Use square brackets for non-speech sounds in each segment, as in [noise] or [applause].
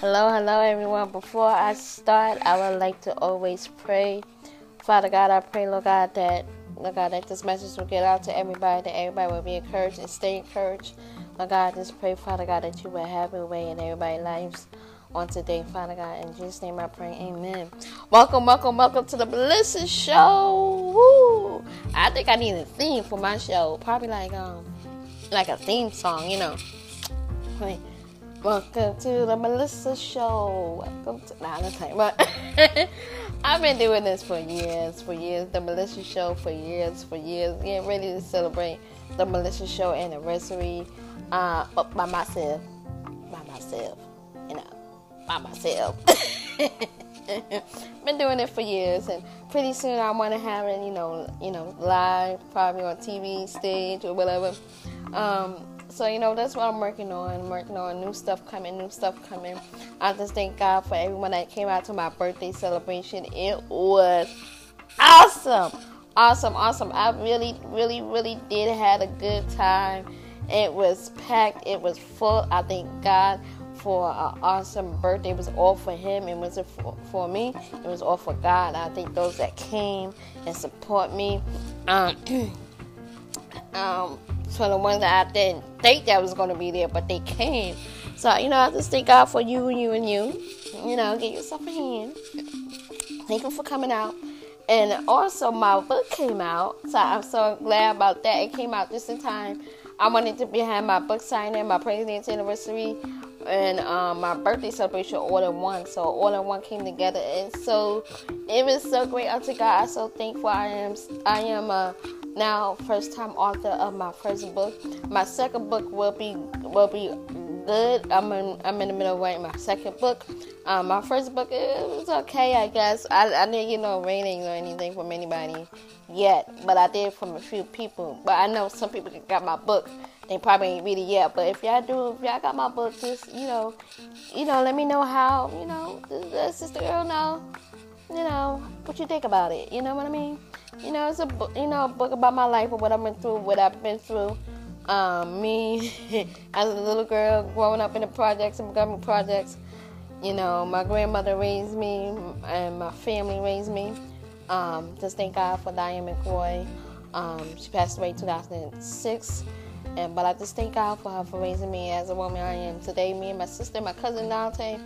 Hello, hello, everyone. Before I start, I would like to always pray. Father God, I pray, Lord God, that Lord God, that this message will get out to everybody, that everybody will be encouraged and stay encouraged. Lord God, just pray, Father God, that you will have your way in everybody's lives on today, Father God. In Jesus' name I pray, amen. Welcome, welcome, welcome to the Melissa Show. Woo! I think I need a theme for my show. Probably like um like a theme song, you know. Wait. Welcome to the Melissa Show. Welcome to nah, that's but [laughs] I've been doing this for years, for years. The Melissa Show for years, for years. Getting ready to celebrate the Melissa Show anniversary uh, by myself, by myself, you know by myself. [laughs] Been doing it for years, and pretty soon I want to have it, you know, you know, live, probably on TV, stage, or whatever. Um, so you know, that's what I'm working on. I'm working on new stuff coming, new stuff coming. I just thank God for everyone that came out to my birthday celebration. It was awesome, awesome, awesome. I really, really, really did had a good time. It was packed. It was full. I thank God for an awesome birthday. It was all for him. It wasn't for, for me. It was all for God. I think those that came and support me. Um, [clears throat] um, for the ones that I didn't think that was going to be there, but they came. So, you know, I just thank God for you and you and you. You know, get yourself a hand. Thank you for coming out. And also, my book came out, so I'm so glad about that. It came out just in time. I wanted to be have my book signing, my president's anniversary and um, my birthday celebration all in one. So all in one came together, and so it was so great. Unto God, I'm so thankful. I am. I am a now first time author of my first book. My second book will be will be good. I'm in I'm in the middle of writing my second book. Um, my first book was okay, I guess. I I didn't get no ratings or anything from anybody yet, but I did from a few people. But I know some people got my book they probably ain't read it yet, but if y'all do, if y'all got my book, just you know, you know, let me know how, you know, the sister girl know, you know, what you think about it. You know what I mean? You know, it's a you know, a book about my life what I've been through, what I've been through. Um, [laughs] me as a little girl growing up in the projects and government projects. You know, my grandmother raised me and my family raised me. Um, just thank God for Diane McCoy. Um, she passed away in 2006. And but I just thank God for her for raising me as a woman I am today. Me and my sister, my cousin Dante,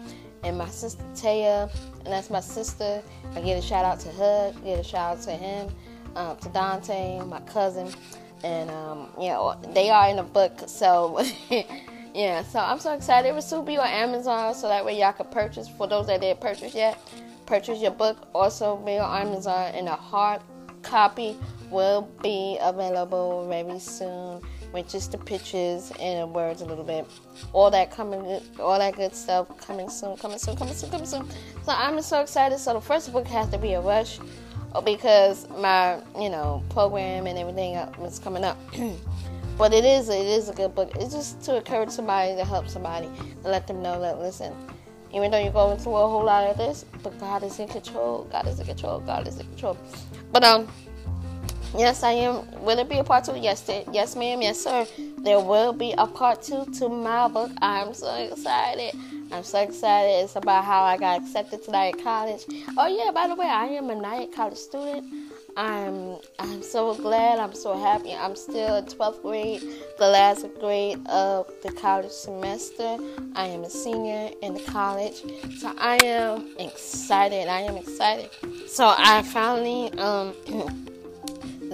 and my sister Taya, and that's my sister. I give a shout out to her, give a shout out to him, uh, to Dante, my cousin, and um, know they are in the book. So [laughs] yeah, so I'm so excited. It will soon be on Amazon, so that way y'all can purchase. For those that didn't purchase yet, purchase your book. Also be on Amazon, and a hard copy will be available very soon with just the pictures and the words a little bit. All that coming, all that good stuff coming soon, coming soon, coming soon, coming soon. So I'm so excited. So the first book has to be a rush because my, you know, program and everything is coming up. [clears throat] but it is, it is a good book. It's just to encourage somebody, to help somebody, to let them know that listen. Even though you're going through a whole lot of this, but God is in control. God is in control. God is in control. But um, Yes, I am. Will it be a part two? Yes, yes, ma'am. Yes, sir. There will be a part two to my book. I'm so excited. I'm so excited. It's about how I got accepted to Knight College. Oh yeah, by the way, I am a Night College student. I'm I'm so glad. I'm so happy. I'm still in 12th grade, the last grade of the college semester. I am a senior in the college, so I am excited. I am excited. So I finally um. [clears throat]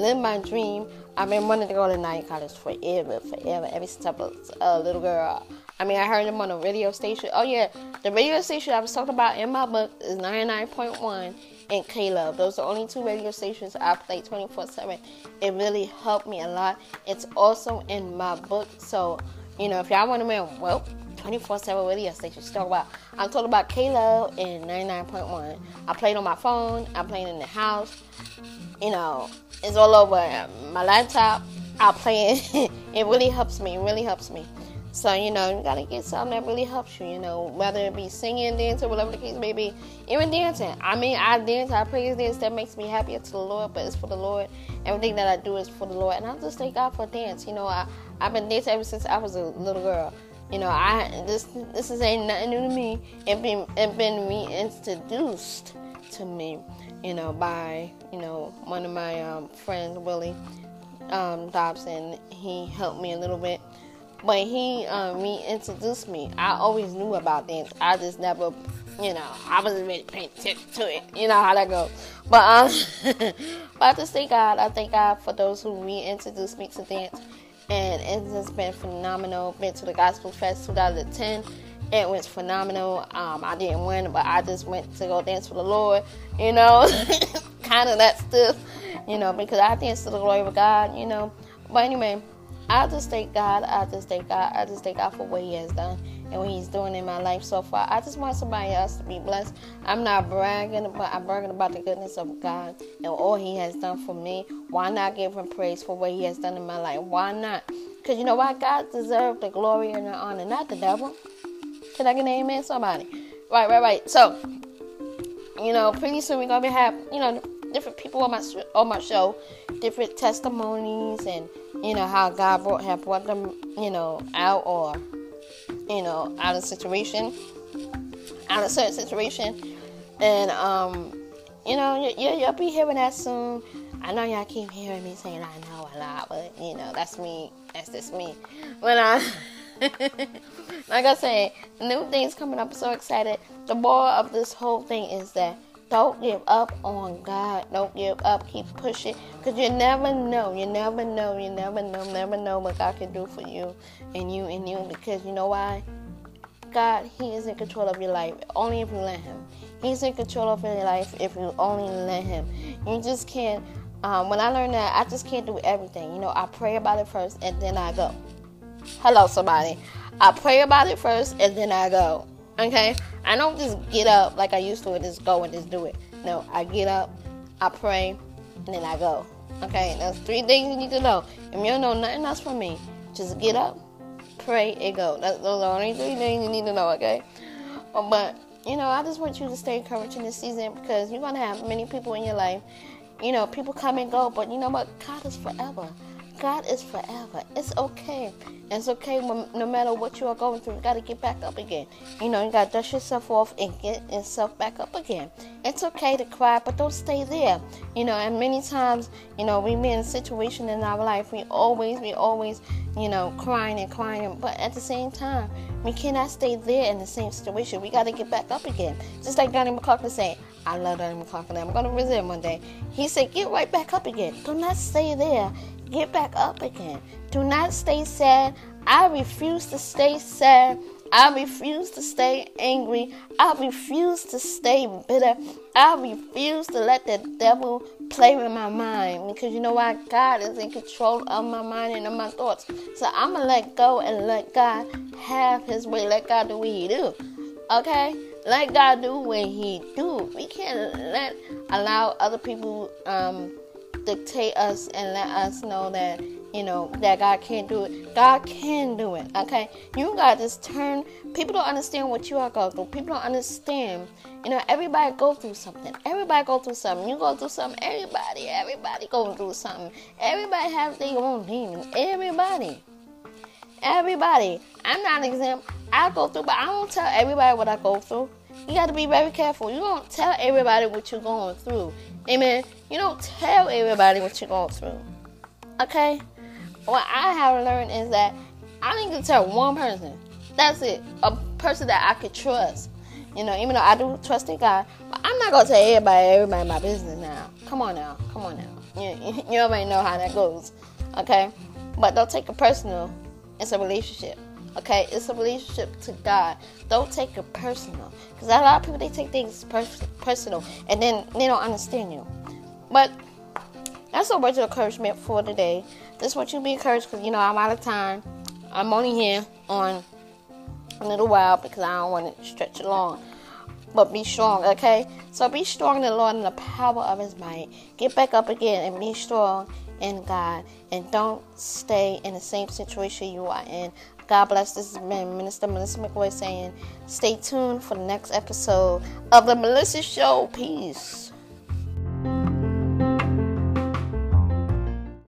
live my dream. I've been wanting to go to night College forever, forever, ever since I was uh, a little girl. I mean, I heard them on the radio station. Oh, yeah, the radio station I was talking about in my book is 99.1 and Love. Those are only two radio stations I play 24 7. It really helped me a lot. It's also in my book. So, you know, if y'all want to know, well, 24 7 radio stations to talk about. I'm talking about K Love and 99.1. I played on my phone, I played in the house. You know, it's all over my laptop. I play it. [laughs] it really helps me. It really helps me. So, you know, you gotta get something that really helps you, you know, whether it be singing, dancing, whatever the case may be, even dancing. I mean, I dance, I praise dance, that makes me happier to the Lord, but it's for the Lord. Everything that I do is for the Lord. And I just thank God for dance. You know, I, I've been dancing ever since I was a little girl. You know, I this this is ain't nothing new to me. It been it been reintroduced to me, you know, by you know one of my um, friends, Willie um, Dobson. He helped me a little bit, but he um, reintroduced me. I always knew about dance. I just never, you know, I wasn't really paying attention to it. You know how that goes. But um, [laughs] but I just thank God. I thank God for those who reintroduced me to dance and it has been phenomenal. Been to the Gospel Fest 2010. It was phenomenal. Um, I didn't win, but I just went to go dance for the Lord. You know, [laughs] kind of that stuff. You know, because I dance to the glory of God. You know, but anyway, I just thank God. I just thank God. I just thank God for what He has done and what He's doing in my life so far. I just want somebody else to be blessed. I'm not bragging, but I'm bragging about the goodness of God and all He has done for me. Why not give Him praise for what He has done in my life? Why not? Because you know why? God deserves the glory and the honor, not the devil. Can I get an amen? Somebody. Right, right, right. So, you know, pretty soon we're gonna have you know different people on my on my show, different testimonies, and you know how God brought have brought them you know out or you know, out of situation, out of certain situation, and um, you know, you, you, you'll be hearing that soon. I know y'all keep hearing me saying I know a lot, but you know, that's me. That's just me. But uh, [laughs] like I said, new things coming up. so excited. The more of this whole thing is that don't give up on God. Don't give up. Keep pushing. Because you never know. You never know. You never know. Never know what God can do for you and you and you. Because you know why? God, He is in control of your life. Only if you let Him. He's in control of your life if you only let Him. You just can't. Um, when I learned that, I just can't do everything. You know, I pray about it first and then I go. Hello, somebody. I pray about it first and then I go. Okay? I don't just get up like I used to and just go and just do it. No, I get up, I pray, and then I go. Okay? That's three things you need to know. If you don't know nothing else from me, just get up, pray, and go. That's those are the only three things you need to know, okay? Um, but, you know, I just want you to stay encouraged in this season because you're going to have many people in your life. You know, people come and go, but you know what? God is forever. God is forever. It's okay. It's okay when, no matter what you are going through, you got to get back up again. You know, you got to dust yourself off and get yourself back up again. It's okay to cry, but don't stay there. You know, and many times, you know, we be in a situation in our life, we always, we always, you know, crying and crying, but at the same time, we cannot stay there in the same situation. We got to get back up again. Just like Donnie McClurkin said, I love Donnie McClurkin. I'm going to visit him one day. He said, get right back up again. Do not stay there get back up again. Do not stay sad. I refuse to stay sad. I refuse to stay angry. I refuse to stay bitter. I refuse to let the devil play with my mind because you know why? God is in control of my mind and of my thoughts. So I'm gonna let go and let God have His way. Let God do what He do. Okay? Let God do what He do. We can't let allow other people um, dictate us and let us know that you know that God can't do it. God can do it. Okay, you got just turn. People don't understand what you are going through. People don't understand. You know, everybody go through something. Everybody go through something. You go through something. Everybody, everybody going through something. Everybody has their own demons. Everybody, everybody. I'm not an example. I go through, but I don't tell everybody what I go through. You got to be very careful. You don't tell everybody what you're going through. Amen. You don't tell everybody what you're going through. Okay? What I have learned is that I need to tell one person. That's it. A person that I could trust. You know, even though I do trust in God, but I'm not gonna tell everybody everybody my business now. Come on now, come on now. You, [laughs] you already know how that goes, okay? But don't take it personal. It's a relationship. Okay, it's a relationship to God. Don't take it personal, because a lot of people they take things personal, and then they don't understand you. But that's a word of encouragement for today. Just want you be encouraged, because you know I'm out of time. I'm only here on a little while because I don't want to stretch it long. But be strong, okay? So be strong in the Lord and the power of His might. Get back up again and be strong in God. And don't stay in the same situation you are in. God bless. This has been Minister Melissa McCoy saying, stay tuned for the next episode of The Melissa Show. Peace.